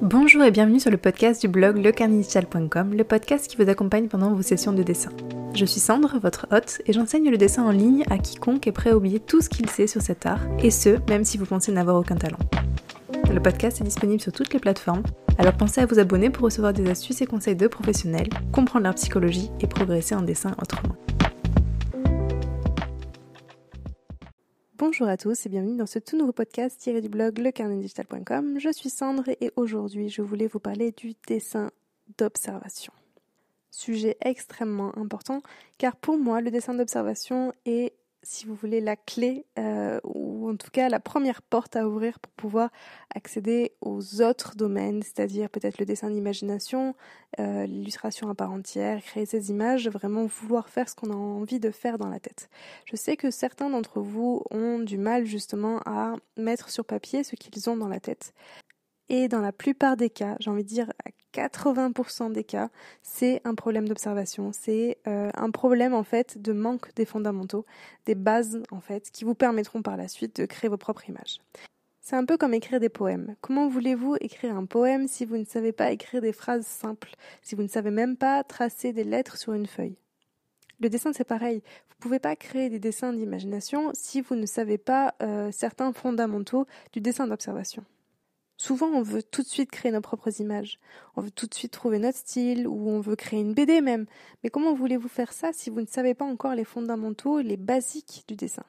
Bonjour et bienvenue sur le podcast du blog lecarnidigital.com, le podcast qui vous accompagne pendant vos sessions de dessin. Je suis Sandre, votre hôte, et j'enseigne le dessin en ligne à quiconque est prêt à oublier tout ce qu'il sait sur cet art, et ce, même si vous pensez n'avoir aucun talent. Le podcast est disponible sur toutes les plateformes, alors pensez à vous abonner pour recevoir des astuces et conseils de professionnels, comprendre leur psychologie et progresser en dessin autrement. Bonjour à tous et bienvenue dans ce tout nouveau podcast tiré du blog lecarnetdigital.com. Je suis Sandre et aujourd'hui je voulais vous parler du dessin d'observation. Sujet extrêmement important car pour moi le dessin d'observation est si vous voulez, la clé, euh, ou en tout cas la première porte à ouvrir pour pouvoir accéder aux autres domaines, c'est-à-dire peut-être le dessin d'imagination, euh, l'illustration à part entière, créer ces images, vraiment vouloir faire ce qu'on a envie de faire dans la tête. Je sais que certains d'entre vous ont du mal justement à mettre sur papier ce qu'ils ont dans la tête. Et dans la plupart des cas, j'ai envie de dire à 80% des cas, c'est un problème d'observation, c'est euh, un problème en fait de manque des fondamentaux, des bases en fait, qui vous permettront par la suite de créer vos propres images. C'est un peu comme écrire des poèmes. Comment voulez-vous écrire un poème si vous ne savez pas écrire des phrases simples, si vous ne savez même pas tracer des lettres sur une feuille? Le dessin, c'est pareil. Vous ne pouvez pas créer des dessins d'imagination si vous ne savez pas euh, certains fondamentaux du dessin d'observation. Souvent, on veut tout de suite créer nos propres images. On veut tout de suite trouver notre style ou on veut créer une BD même. Mais comment voulez-vous faire ça si vous ne savez pas encore les fondamentaux, les basiques du dessin?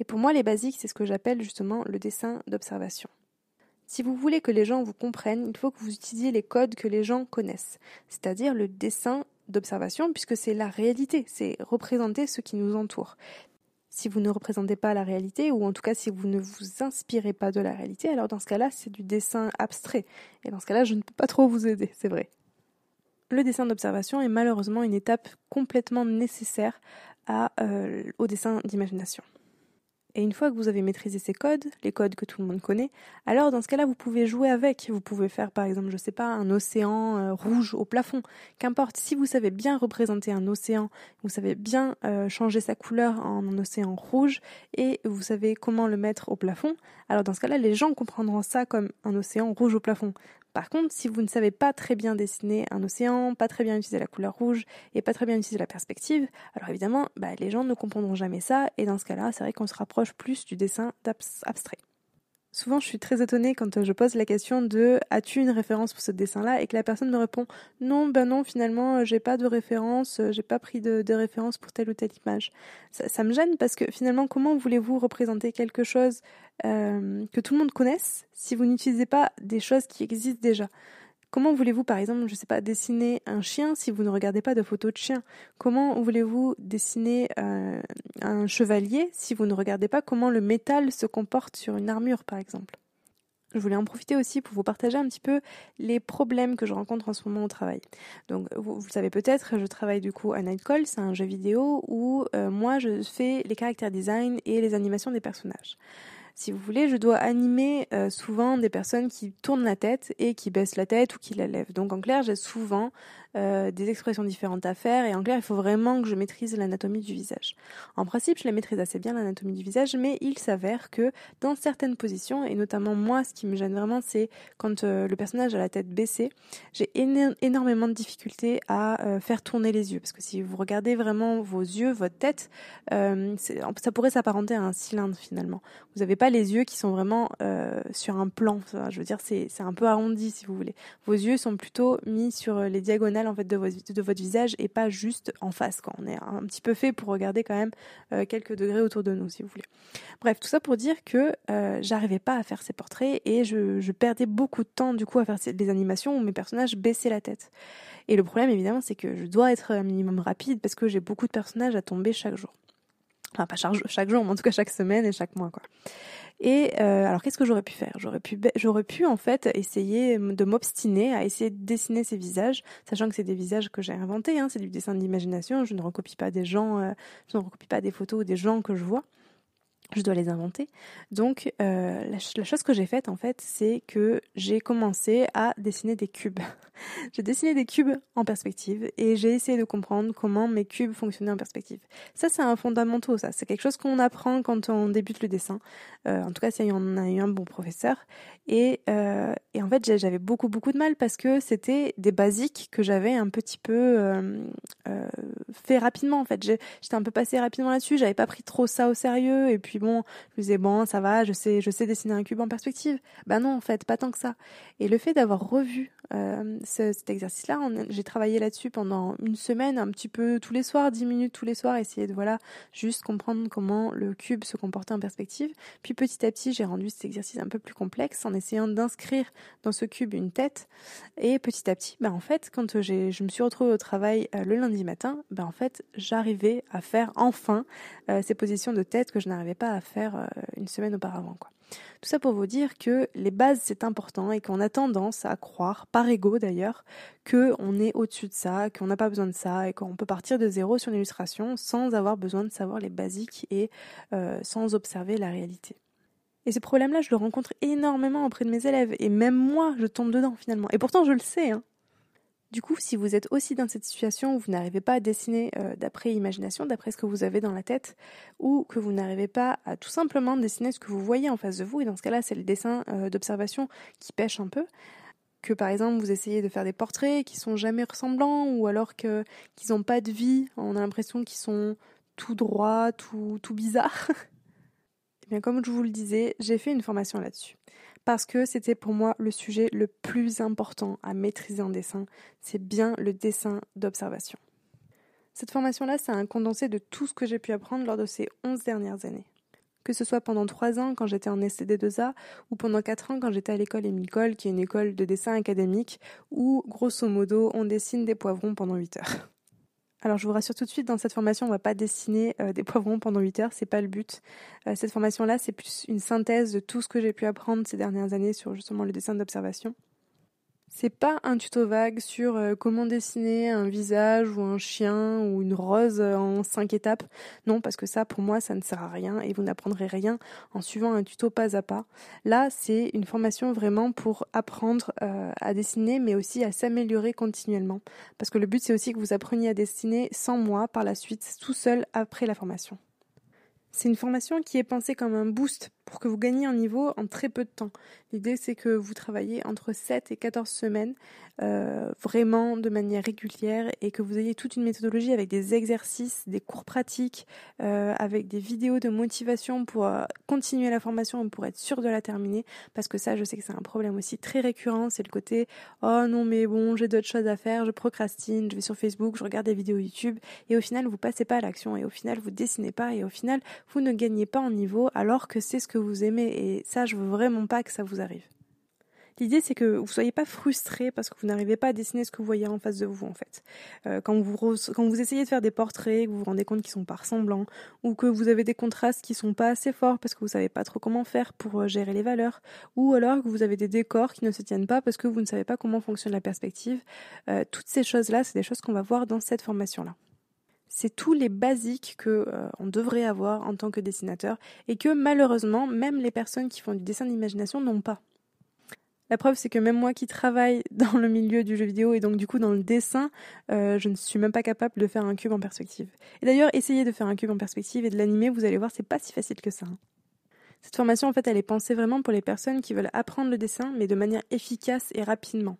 Et pour moi, les basiques, c'est ce que j'appelle justement le dessin d'observation. Si vous voulez que les gens vous comprennent, il faut que vous utilisiez les codes que les gens connaissent, c'est-à-dire le dessin d'observation, puisque c'est la réalité, c'est représenter ce qui nous entoure si vous ne représentez pas la réalité, ou en tout cas si vous ne vous inspirez pas de la réalité, alors dans ce cas-là, c'est du dessin abstrait. Et dans ce cas-là, je ne peux pas trop vous aider, c'est vrai. Le dessin d'observation est malheureusement une étape complètement nécessaire euh, au dessin d'imagination. Et une fois que vous avez maîtrisé ces codes, les codes que tout le monde connaît, alors dans ce cas-là, vous pouvez jouer avec. Vous pouvez faire par exemple, je sais pas, un océan euh, rouge au plafond. Qu'importe, si vous savez bien représenter un océan, vous savez bien euh, changer sa couleur en un océan rouge et vous savez comment le mettre au plafond, alors dans ce cas-là, les gens comprendront ça comme un océan rouge au plafond. Par contre, si vous ne savez pas très bien dessiner un océan, pas très bien utiliser la couleur rouge et pas très bien utiliser la perspective, alors évidemment, bah, les gens ne comprendront jamais ça et dans ce cas-là, c'est vrai qu'on se rapproche plus du dessin abstrait. Souvent, je suis très étonnée quand je pose la question de as-tu une référence pour ce dessin-là? Et que la personne me répond non, ben non, finalement, j'ai pas de référence, j'ai pas pris de, référence pour telle ou telle image. Ça, me gêne parce que finalement, comment voulez-vous représenter quelque chose euh, que tout le monde connaisse si vous n'utilisez pas des choses qui existent déjà? Comment voulez-vous, par exemple, je sais pas, dessiner un chien si vous ne regardez pas de photos de chien Comment voulez-vous dessiner euh, un chevalier si vous ne regardez pas comment le métal se comporte sur une armure, par exemple? Je voulais en profiter aussi pour vous partager un petit peu les problèmes que je rencontre en ce moment au travail. Donc, vous, le savez peut-être, je travaille du coup à Nightcall, c'est un jeu vidéo où euh, moi je fais les caractères design et les animations des personnages si vous voulez, je dois animer euh, souvent des personnes qui tournent la tête et qui baissent la tête ou qui la lèvent. Donc en clair, j'ai souvent euh, des expressions différentes à faire et en clair il faut vraiment que je maîtrise l'anatomie du visage. En principe je la maîtrise assez bien l'anatomie du visage mais il s'avère que dans certaines positions et notamment moi ce qui me gêne vraiment c'est quand euh, le personnage a la tête baissée j'ai énormément de difficultés à faire tourner les yeux parce que si vous regardez vraiment vos yeux, votre tête ça pourrait s'apparenter à un cylindre finalement. Vous les yeux qui sont vraiment sur un plan, je veux dire c'est un peu arrondi si vous voulez. Vos yeux sont plutôt mis sur les diagonales en fait de, votre visage et pas juste en face quand on est un petit peu fait pour regarder quand même euh, quelques degrés autour de nous si vous voulez. Bref, tout ça pour dire que euh, j'arrivais pas à faire ces portraits et je, perdais beaucoup de temps du coup à faire des animations où mes personnages baissaient la tête. Et le problème évidemment c'est que je dois être un minimum rapide parce que j'ai beaucoup de personnages à tomber chaque jour. Enfin pas chaque, jour, mais en tout cas chaque semaine et chaque mois quoi. Et euh, alors qu'est-ce que j'aurais pu faire? J'aurais pu, j'aurais pu en fait essayer de m'obstiner à essayer de dessiner ces visages, sachant que c'est des visages que j'ai inventés, hein, c'est du dessin d'imagination. Je ne recopie pas des gens, euh, je ne recopie pas des photos ou des gens que je vois. Je dois les inventer. Donc euh, la, chose que j'ai faite en fait, c'est que j'ai commencé à dessiner des cubes. j'ai dessiné des cubes en perspective et j'ai essayé de comprendre comment mes cubes fonctionnaient en perspective. Ça c'est un fondamental, ça c'est quelque chose qu'on apprend quand on débute le dessin. Euh, en tout cas, si on a eu un bon professeur. Et, euh, en fait, j'avais beaucoup beaucoup de mal parce que c'était des basiques que j'avais un petit peu fait rapidement. En fait, j'étais un peu passé rapidement là-dessus. J'avais pas pris trop ça au sérieux et puis je me disais bon, ça va, je sais, dessiner un cube en perspective. Ben non, en fait, pas tant que ça. Et le fait d'avoir revu euh, cet exercice-là, j'ai travaillé là-dessus pendant une semaine, un petit peu tous les soirs, dix minutes tous les soirs, essayer de voilà, juste comprendre comment le cube se comportait en perspective. Puis petit à petit, j'ai rendu cet exercice un peu plus complexe en essayant d'inscrire dans ce cube une tête. Et petit à petit, ben en fait, quand je me suis retrouvée au travail euh, le lundi matin, ben en fait, j'arrivais à faire enfin euh, ces positions de tête que je n'arrivais pas faire euh, une semaine auparavant. Quoi. Tout ça pour vous dire que les bases c'est important et qu'on a tendance à croire, par ego d'ailleurs, qu'on est au-dessus de ça, qu'on n'a pas besoin de ça et qu'on peut partir de zéro sur une illustration sans avoir besoin de savoir les basiques et euh, sans observer la réalité. Et ce problème-là, je le rencontre énormément auprès de mes élèves et même moi, je tombe dedans finalement. Et pourtant, je le sais. Hein. Du coup, si vous êtes aussi dans cette situation où vous n'arrivez pas à dessiner euh, d'après imagination, d'après ce que vous avez dans la tête, ou que vous n'arrivez pas à tout simplement dessiner ce que vous voyez en face de vous, et dans ce cas-là, c'est le dessin euh, d'observation qui pêche un peu, que par exemple vous essayez de faire des portraits qui sont jamais ressemblants, ou alors qu'ils n'ont pas de vie, on a l'impression qu'ils sont tout droits, tout, tout bizarres. Eh bien, comme je vous le disais, j'ai fait une formation là-dessus parce que c'était pour moi le sujet le plus important à maîtriser en dessin, c'est bien le dessin d'observation. Cette formation-là, c'est un condensé de tout ce que j'ai pu apprendre lors de ces 11 dernières années. Que ce soit pendant 3 ans quand j'étais en STD2A ou pendant 4 ans quand j'étais à l'école Émile qui est une école de dessin académique où, grosso modo, on dessine des poivrons pendant 8 heures. Alors je vous rassure tout de suite, dans cette formation, on va pas dessiner euh, des poivrons pendant 8 heures, c'est pas le but. Euh, cette formation-là, c'est plus une synthèse de tout ce que j'ai pu apprendre ces dernières années sur justement le dessin d'observation. C'est pas un tuto vague sur euh, comment dessiner un visage ou un chien ou une rose en cinq étapes. Non, parce que ça, pour moi, ça ne sert à rien et vous n'apprendrez rien en suivant un tuto pas à pas. Là, c'est une formation vraiment pour apprendre euh, à dessiner, mais aussi à s'améliorer continuellement. Parce que le but, c'est aussi que vous appreniez à dessiner sans moi par la suite, tout seul après la formation. C'est une formation qui est pensée comme un boost pour que vous gagniez un niveau en très peu de temps. L'idée, c'est que vous travaillez entre 7 et 14 semaines, euh, vraiment de manière régulière, et que vous ayez toute une méthodologie avec des exercices, des cours pratiques, euh, avec des vidéos de motivation pour euh, continuer la formation et pour être sûr de la terminer. Parce que ça, je sais que c'est un problème aussi très récurrent, c'est le côté oh non mais bon, j'ai d'autres choses à faire, je procrastine, je vais sur Facebook, je regarde des vidéos YouTube, et au final, vous passez pas à l'action, et au final, vous dessinez pas, et au final, vous ne gagnez pas en niveau, alors que c'est ce que vous aimez, et ça, je veux vraiment pas que ça vous arrive. L'idée, c'est que vous soyez pas frustré parce que vous n'arrivez pas à dessiner ce que vous voyez en face de vous, en fait. Euh, quand, vous quand vous essayez de faire des portraits, que vous vous rendez compte qu'ils sont pas ressemblants, ou que vous avez des contrastes qui sont pas assez forts parce que vous savez pas trop comment faire pour euh, gérer les valeurs, ou alors que vous avez des décors qui ne se tiennent pas parce que vous ne savez pas comment fonctionne la perspective, euh, toutes ces choses-là, c'est des choses qu'on va voir dans cette formation-là c'est tous les basiques que on devrait avoir en tant que dessinateur et que malheureusement même les personnes qui font du dessin d'imagination n'ont pas. La preuve, c'est que même moi qui travaille dans le milieu du jeu vidéo et donc du coup dans le dessin, euh, je ne suis même pas capable de faire un cube en perspective. Et d'ailleurs, essayez de faire un cube en perspective et de l'animer, vous allez voir, c'est pas si facile que ça. Hein. Cette formation, en fait, elle est pensée vraiment pour les personnes qui veulent apprendre le dessin, mais de manière efficace et rapidement.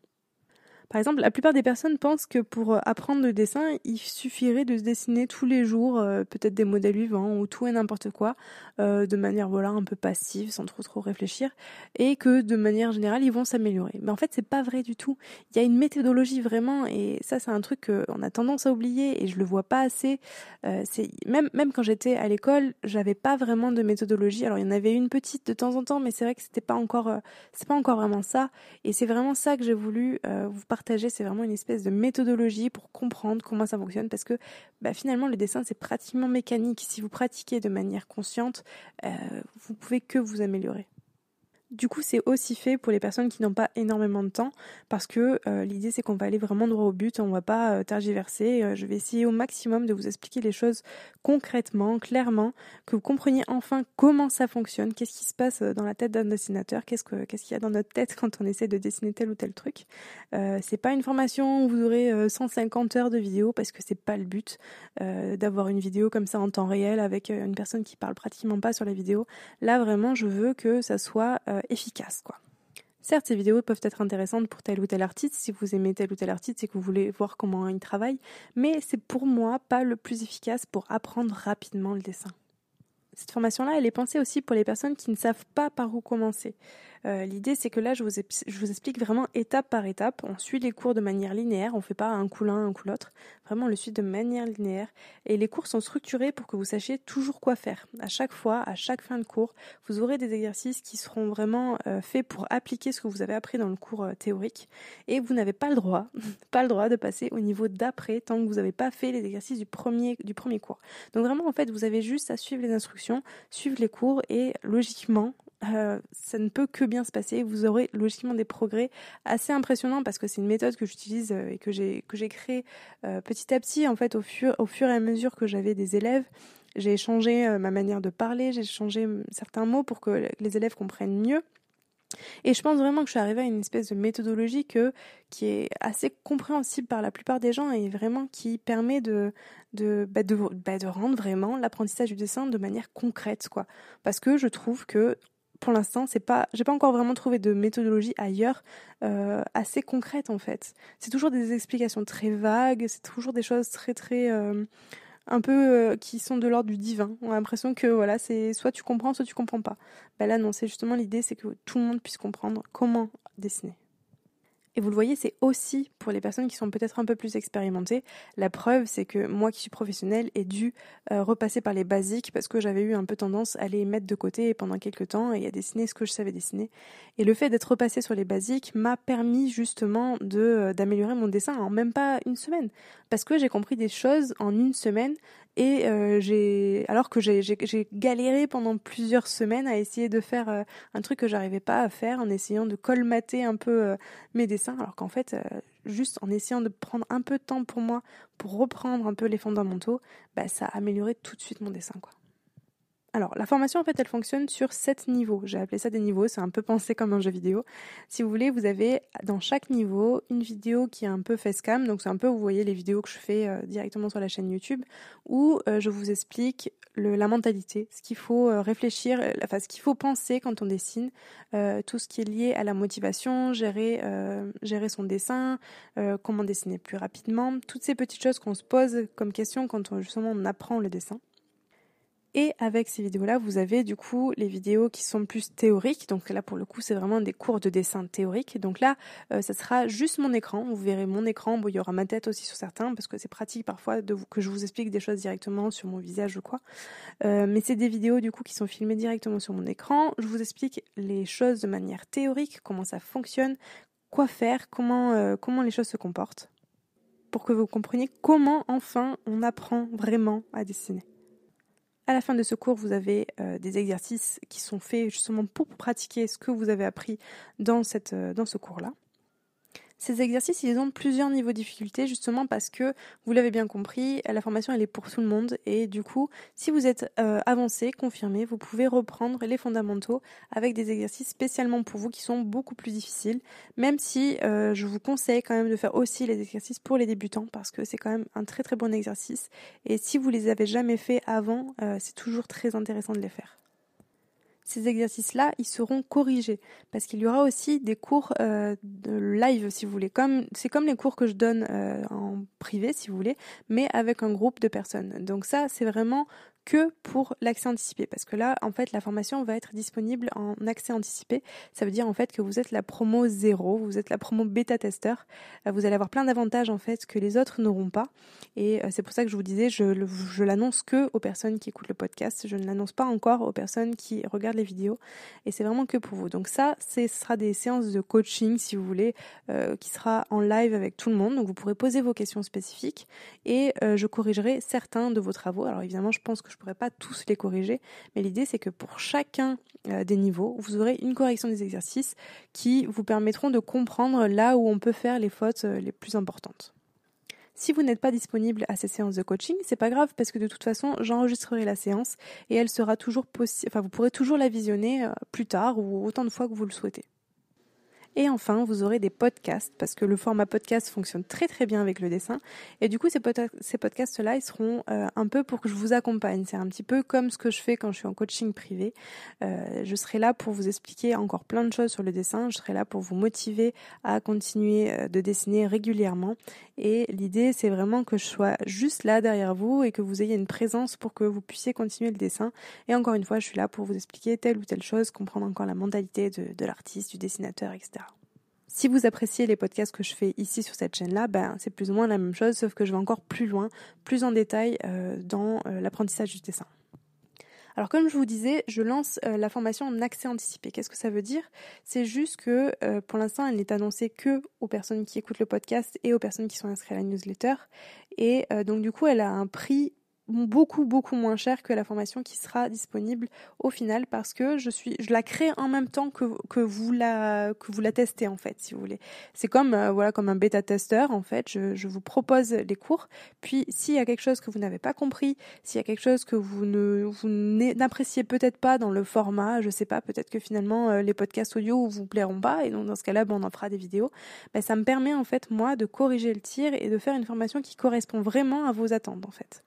Par exemple, la plupart des personnes pensent que pour euh, apprendre le dessin, il suffirait de se dessiner tous les jours euh, peut-être des modèles vivants ou tout et n'importe quoi, euh, de manière voilà un peu passive, sans trop trop réfléchir, et que de manière générale ils vont s'améliorer. Mais en fait, c'est pas vrai du tout. Il y a une méthodologie vraiment, et ça c'est un truc qu'on a tendance à oublier et je le vois pas assez. même même quand j'étais à l'école, j'avais pas vraiment de méthodologie. Alors il y en avait une petite de temps en temps, mais c'est vrai que c'était pas encore c'est pas encore vraiment ça. Et c'est vraiment ça que j'ai voulu vous partager, c'est vraiment une espèce de méthodologie pour comprendre comment ça fonctionne parce que bah, finalement le dessin c'est pratiquement mécanique. Si vous pratiquez de manière consciente, euh, vous pouvez que vous améliorer. Du coup, c'est aussi fait pour les personnes qui n'ont pas énormément de temps, parce que euh, l'idée c'est qu'on va aller vraiment droit au but, on va pas euh, tergiverser. Euh, je vais essayer au maximum de vous expliquer les choses concrètement, clairement, que vous compreniez enfin comment ça fonctionne, qu'est-ce qui se passe dans la tête d'un dessinateur, qu'est-ce que qu'est-ce qu'il y a dans notre tête quand on essaie de dessiner tel ou tel truc. C'est pas une formation où vous aurez 150 heures de vidéo, parce que c'est pas le but d'avoir une vidéo comme ça en temps réel avec une personne qui parle pratiquement pas sur la vidéo. Là vraiment, je veux que ça soit efficace, quoi. Certes, ces vidéos peuvent être intéressantes pour tel ou tel artiste, si vous aimez tel ou tel artiste et que vous voulez voir comment il travaille, mais c'est pour moi pas le plus efficace pour apprendre rapidement le dessin. Cette formation-là, elle est pensée aussi pour les personnes qui ne savent pas par où commencer. Euh, l'idée, c'est que là, je vous, explique vraiment étape par étape. On suit les cours de manière linéaire. On ne fait pas un coup l'un, un coup l'autre. Vraiment, on le suit de manière linéaire. Et les cours sont structurés pour que vous sachiez toujours quoi faire. À chaque fois, à chaque fin de cours, vous aurez des exercices qui seront vraiment euh, faits pour appliquer ce que vous avez appris dans le cours euh, théorique. Et vous n'avez pas le droit, pas le droit de passer au niveau d'après tant que vous n'avez pas fait les exercices du premier, du premier cours. Donc vraiment, en fait, vous avez juste à suivre les instructions, suivre les cours et logiquement, euh, ça ne peut que bien se passer. Vous aurez logiquement des progrès assez impressionnants parce que c'est une méthode que j'utilise euh, et que j'ai que j'ai créée euh, petit à petit en fait au fur au fur et à mesure que j'avais des élèves. J'ai changé ma manière de parler, j'ai changé certains mots pour que les élèves comprennent mieux. Et je pense vraiment que je suis arrivée à une espèce de méthodologie que, qui est assez compréhensible par la plupart des gens et vraiment qui permet de, de, bah bah de rendre vraiment l'apprentissage du dessin de manière concrète, quoi. Parce que je trouve que pour l'instant, c'est pas, j'ai pas encore vraiment trouvé de méthodologie ailleurs euh, assez concrète en fait. C'est toujours des explications très vagues, c'est toujours des choses très très euh, un peu euh, qui sont de l'ordre du divin. On a l'impression que voilà, c'est soit tu comprends, soit tu comprends pas. Ben là non, c'est justement l'idée, c'est que tout le monde puisse comprendre comment dessiner. Et vous le voyez, c'est aussi pour les personnes qui sont peut-être un peu plus expérimentées. La preuve, c'est que moi qui suis professionnelle ai dû euh, repasser par les basiques parce que j'avais eu un peu tendance à les mettre de côté pendant quelques temps et à dessiner ce que je savais dessiner. Et le fait d'être repassé sur les basiques m'a permis justement euh, d'améliorer mon dessin en même pas une semaine parce que j'ai compris des choses en une semaine et euh, j'ai, alors que j'ai, galéré pendant plusieurs semaines à essayer de faire euh, un truc que j'arrivais pas à faire, en essayant de colmater un peu euh, mes dessins, alors qu'en fait, juste en essayant de prendre un peu de temps pour moi, pour reprendre un peu les fondamentaux, bah, ça a amélioré tout de suite mon dessin, quoi. Alors, la formation, en fait, elle fonctionne sur sept niveaux. J'ai appelé ça des niveaux, c'est un peu pensé comme un jeu vidéo. Si vous voulez, vous avez dans chaque niveau une vidéo qui est un peu facecam, donc c'est un peu, vous voyez les vidéos que je fais euh, directement sur la chaîne YouTube, où euh, je vous explique la mentalité, ce qu'il faut euh, réfléchir, enfin ce qu'il faut penser quand on dessine, tout ce qui est lié à la motivation, gérer, gérer son dessin, comment dessiner plus rapidement, toutes ces petites choses qu'on se pose comme question quand on, justement on apprend le dessin. Et avec ces vidéos-là, vous avez du coup les vidéos qui sont plus théoriques. Donc là, pour le coup, c'est vraiment des cours de dessin théorique. Donc là, euh, ça sera juste mon écran. Vous verrez mon écran. Il y aura ma tête aussi sur certains parce que c'est pratique parfois que je vous explique des choses directement sur mon visage ou quoi. Euh, mais c'est des vidéos du coup qui sont filmées directement sur mon écran. Je vous explique les choses de manière théorique, comment ça fonctionne, quoi faire, comment euh, comment les choses se comportent, pour que vous compreniez comment enfin on apprend vraiment à dessiner. À la fin de ce cours, vous avez euh, des exercices qui sont faits justement pour pratiquer ce que vous avez appris dans, euh, dans ce cours-là. Ces exercices, ils ont plusieurs niveaux de difficulté justement parce que, vous l'avez bien compris, la formation elle est pour tout le monde. Et du coup, si vous êtes euh, avancé, confirmé, vous pouvez reprendre les fondamentaux avec des exercices spécialement pour vous qui sont beaucoup plus difficiles, même si euh, je vous conseille quand même de faire aussi les exercices pour les débutants parce que c'est quand même un très très bon exercice. Et si vous les avez jamais fait avant, euh, c'est toujours très intéressant de les faire ces exercices-là, ils seront corrigés parce qu'il y aura aussi des cours euh, live, si vous voulez. C'est comme les cours que je donne euh, en privé, si vous voulez, mais avec un groupe de personnes. Donc ça, c'est vraiment que pour l'accès anticipé. Parce que là, en fait, la formation va être disponible en accès anticipé. Ça veut dire en fait que vous êtes la promo zéro, vous êtes la promo bêta-testeur. Euh, vous allez avoir plein d'avantages en fait que les autres n'auront pas. Et euh, c'est pour ça que je vous disais, je, l'annonce que aux personnes qui écoutent le podcast. Je ne l'annonce pas encore aux personnes qui regardent les vidéos. Et c'est vraiment que pour vous. Donc ça, ce sera des séances de coaching, si vous voulez, euh, qui sera en live avec tout le monde. Donc vous pourrez poser vos questions spécifiques et je corrigerai certains de vos travaux. Alors évidemment, je pense que je ne pourrai pas tous les corriger, mais l'idée c'est que pour chacun euh, des niveaux, vous aurez une correction des exercices qui vous permettront de comprendre là où on peut faire les fautes euh, les plus importantes. Si vous n'êtes pas disponible à ces séances de coaching, c'est pas grave parce que de toute façon, j'enregistrerai la séance et elle sera toujours possible, enfin vous pourrez toujours la visionner plus tard ou autant de fois que vous le souhaitez. Et enfin, vous aurez des podcasts parce que le format podcast fonctionne très très bien avec le dessin. Et du coup, ces, podcasts-là, ils seront euh, un peu pour que je vous accompagne. C'est un petit peu comme ce que je fais quand je suis en coaching privé. Euh, je serai là pour vous expliquer encore plein de choses sur le dessin. Je serai là pour vous motiver à continuer euh, de dessiner régulièrement. Et l'idée, c'est vraiment que je sois juste là derrière vous et que vous ayez une présence pour que vous puissiez continuer le dessin. Et encore une fois, je suis là pour vous expliquer telle ou telle chose, comprendre encore la mentalité de, de l'artiste, du dessinateur, etc. Si vous appréciez les podcasts que je fais ici sur cette chaîne-là, ben, c'est plus ou moins la même chose, sauf que je vais encore plus loin, plus en détail euh, dans euh, l'apprentissage du dessin. Alors comme je vous disais, je lance euh, la formation en accès anticipé. Qu'est-ce que ça veut dire? C'est juste que pour l'instant, elle n'est annoncée que aux personnes qui écoutent le podcast et aux personnes qui sont inscrites à la newsletter. Et donc du coup, elle a un prix beaucoup beaucoup moins cher que la formation qui sera disponible au final parce que je suis je la crée en même temps que, que vous la que vous la testez en fait si vous voulez. C'est comme euh, voilà comme un bêta testeur en fait. Je, je vous propose les cours. Puis s'il y a quelque chose que vous n'avez pas compris s'il y a quelque chose que vous ne vous n'appréciez peut-être pas dans le format je sais pas peut-être que finalement euh, les podcasts audio vous plairont pas et donc dans ce cas-là ben, on en fera des vidéos. Ben, ça me permet en fait moi de corriger le tir et de faire une formation qui correspond vraiment à vos attentes en fait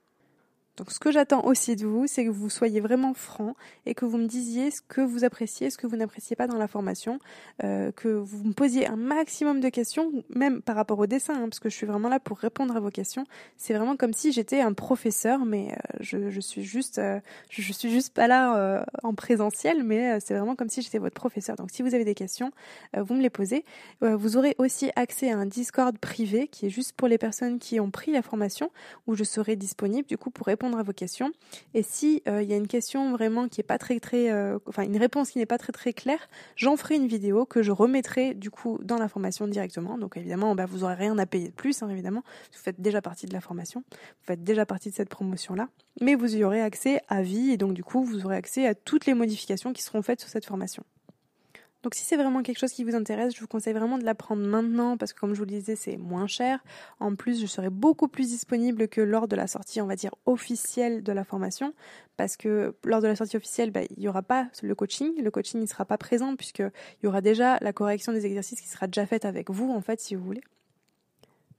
donc ce que j'attends aussi de vous, c'est que vous soyez vraiment franc et que vous me disiez ce que vous appréciez, ce que vous n'appréciez pas dans la formation, euh, que vous me posiez un maximum de questions, même par rapport au dessin, hein, parce que je suis vraiment là pour répondre à vos questions. C'est vraiment comme si j'étais un professeur, mais euh, je, je, suis juste, euh, je, suis juste pas là en présentiel, mais c'est vraiment comme si j'étais votre professeur. Donc si vous avez des questions, vous me les posez. vous aurez aussi accès à un Discord privé qui est juste pour les personnes qui ont pris la formation, où je serai disponible du coup pour répondre à vos questions. Et si euh, il y a une question vraiment qui est pas très très, euh, enfin une réponse qui n'est pas très très claire, j'en ferai une vidéo que je remettrai du coup dans la formation directement. Donc évidemment, bah, vous aurez rien à payer de plus, hein, évidemment. Vous faites déjà partie de la formation, vous faites déjà partie de cette promotion là, mais vous y aurez accès à vie et donc du coup vous aurez accès à toutes les modifications qui seront faites sur cette formation. Donc si c'est vraiment quelque chose qui vous intéresse, je vous conseille vraiment de l'apprendre maintenant parce que comme je vous le disais, c'est moins cher. En plus, je serai beaucoup plus disponible que lors de la sortie, on va dire, officielle de la formation parce que lors de la sortie officielle, bah, il n'y aura pas le coaching. Le coaching ne sera pas présent puisqu'il y aura déjà la correction des exercices qui sera déjà faite avec vous, en fait, si vous voulez.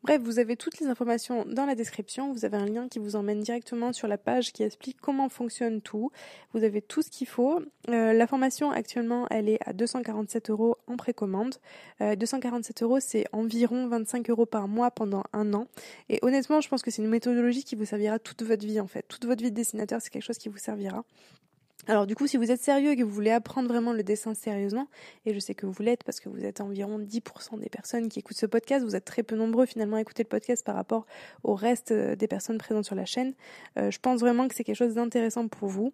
Bref, vous avez toutes les informations dans la description. Vous avez un lien qui vous emmène directement sur la page qui explique comment fonctionne tout. Vous avez tout ce qu'il faut. Euh, la formation actuellement, elle est à 247 euros en précommande. 247 euh, euros, c'est environ 25 euros par mois pendant un an. Et honnêtement, je pense que c'est une méthodologie qui vous servira toute votre vie en fait. Toute votre vie de dessinateur, c'est quelque chose qui vous servira. Alors du coup, si vous êtes sérieux et que vous voulez apprendre vraiment le dessin sérieusement, et je sais que vous l'êtes parce que vous êtes environ 10% des personnes qui écoutent ce podcast, vous êtes très peu nombreux finalement à écouter le podcast par rapport au reste euh, des personnes présentes sur la chaîne, euh, je pense vraiment que c'est quelque chose d'intéressant pour vous.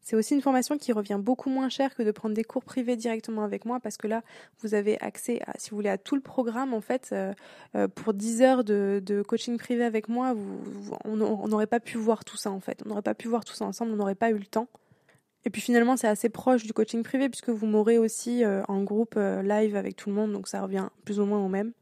C'est aussi une formation qui revient beaucoup moins cher que de prendre des cours privés directement avec moi parce que là, vous avez accès, si vous voulez, à tout le programme en fait. Euh, pour 10 heures de, coaching privé avec moi, on n'aurait pas pu voir tout ça en fait. On n'aurait pas pu voir tout ça ensemble, on n'aurait pas eu le temps. Et puis finalement, c'est assez proche du coaching privé puisque vous m'aurez aussi euh, en groupe euh, live avec tout le monde, donc ça revient plus ou moins au même.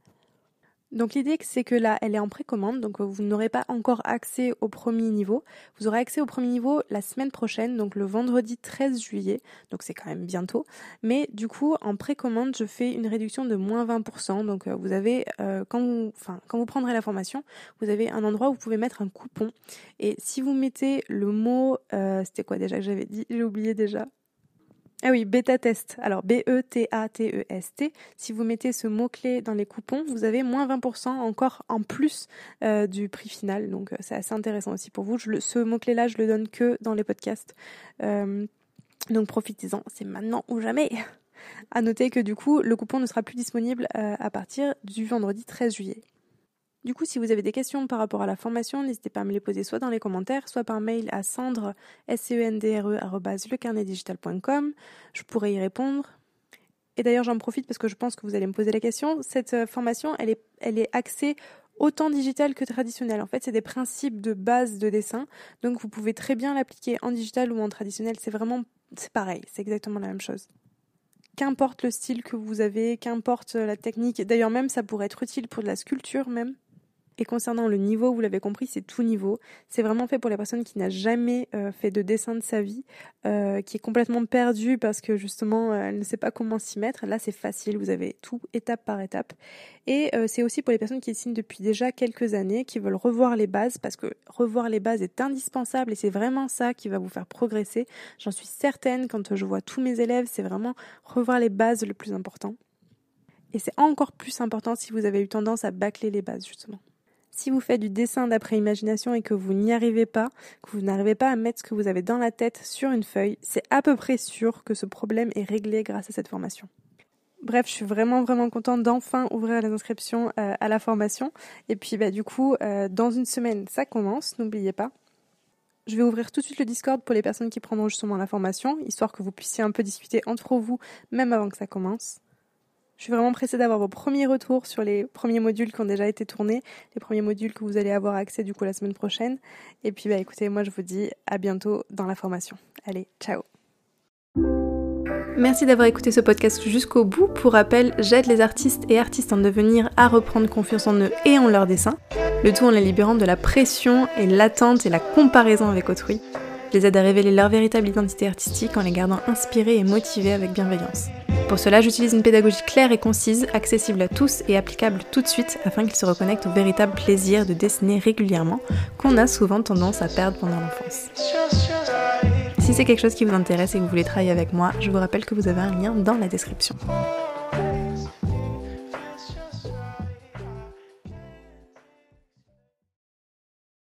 Donc l'idée c'est que là, elle est en précommande, donc euh, vous n'aurez pas encore accès au premier niveau. Vous aurez accès au premier niveau la semaine prochaine, donc le vendredi 13 juillet, donc c'est quand même bientôt. Mais du coup, en précommande, je fais une réduction de moins 20%. Donc euh, vous avez, euh, quand, vous, enfin, quand vous prendrez la formation, vous avez un endroit où vous pouvez mettre un coupon. Et si vous mettez le mot, c'était quoi déjà que j'avais dit? J'ai oublié déjà. Ah oui, bêta test. Alors B-E-T-A-T-E-S-T. Si vous mettez ce mot-clé dans les coupons, vous avez moins 20% encore en plus euh, du prix final. Donc euh, c'est assez intéressant aussi pour vous. Ce mot-clé-là, je le donne que dans les podcasts. Euh, donc profitez-en, c'est maintenant ou jamais. À noter que du coup, le coupon ne sera plus disponible à partir du vendredi 13 juillet. Du coup, si vous avez des questions par rapport à la formation, n'hésitez pas à me les poser soit dans les commentaires, soit par mail à cendre, e Je pourrai y répondre. Et d'ailleurs, j'en profite parce que je pense que vous allez me poser la question. Cette euh, formation, elle est, elle est axée autant digital que traditionnel. En fait, c'est des principes de base de dessin, donc vous pouvez très bien l'appliquer en digital ou en traditionnel. C'est vraiment, c'est pareil, c'est exactement la même chose. Qu'importe le style que vous avez, qu'importe la technique, d'ailleurs même ça pourrait être utile pour de la sculpture même. Et concernant le niveau, vous l'avez compris, c'est tout niveau. C'est vraiment fait pour les personnes qui n'ont jamais euh, fait de dessin de sa vie, euh, qui est complètement perdue parce que justement euh, elle ne sait pas comment s'y mettre. Là, c'est facile, vous avez tout étape par étape. Et c'est aussi pour les personnes qui dessinent depuis déjà quelques années, qui veulent revoir les bases parce que revoir les bases est indispensable et c'est vraiment ça qui va vous faire progresser. J'en suis certaine quand je vois tous mes élèves, c'est vraiment revoir les bases le plus important. Et c'est encore plus important si vous avez eu tendance à bâcler les bases justement. Si vous faites du dessin d'après imagination et que vous n'y arrivez pas, que vous n'arrivez pas à mettre ce que vous avez dans la tête sur une feuille, c'est à peu près sûr que ce problème est réglé grâce à cette formation. Bref, je suis vraiment vraiment contente d'enfin ouvrir les inscriptions euh, à la formation. Et puis bah du coup, euh, dans une semaine, ça commence, n'oubliez pas. Je vais ouvrir tout de suite le Discord pour les personnes qui prendront justement la formation, histoire que vous puissiez un peu discuter entre vous, même avant que ça commence. Je suis vraiment pressée d'avoir vos premiers retours sur les premiers modules qui ont déjà été tournés, les premiers modules que vous allez avoir accès du coup la semaine prochaine. Et puis bah écoutez, moi je vous dis à bientôt dans la formation. Allez, ciao Merci d'avoir écouté ce podcast jusqu'au bout. Pour rappel, j'aide les artistes et artistes en devenir à reprendre confiance en eux et en leur dessin, le tout en les libérant de la pression et l'attente et la comparaison avec autrui. Je les aide à révéler leur véritable identité artistique en les gardant inspirés et motivés avec bienveillance. Pour cela, j'utilise une pédagogie claire et concise, accessible à tous et applicable tout de suite afin qu'ils se reconnectent au véritable plaisir de dessiner régulièrement qu'on a souvent tendance à perdre pendant l'enfance. Si c'est quelque chose qui vous intéresse et que vous voulez travailler avec moi, je vous rappelle que vous avez un lien dans la description.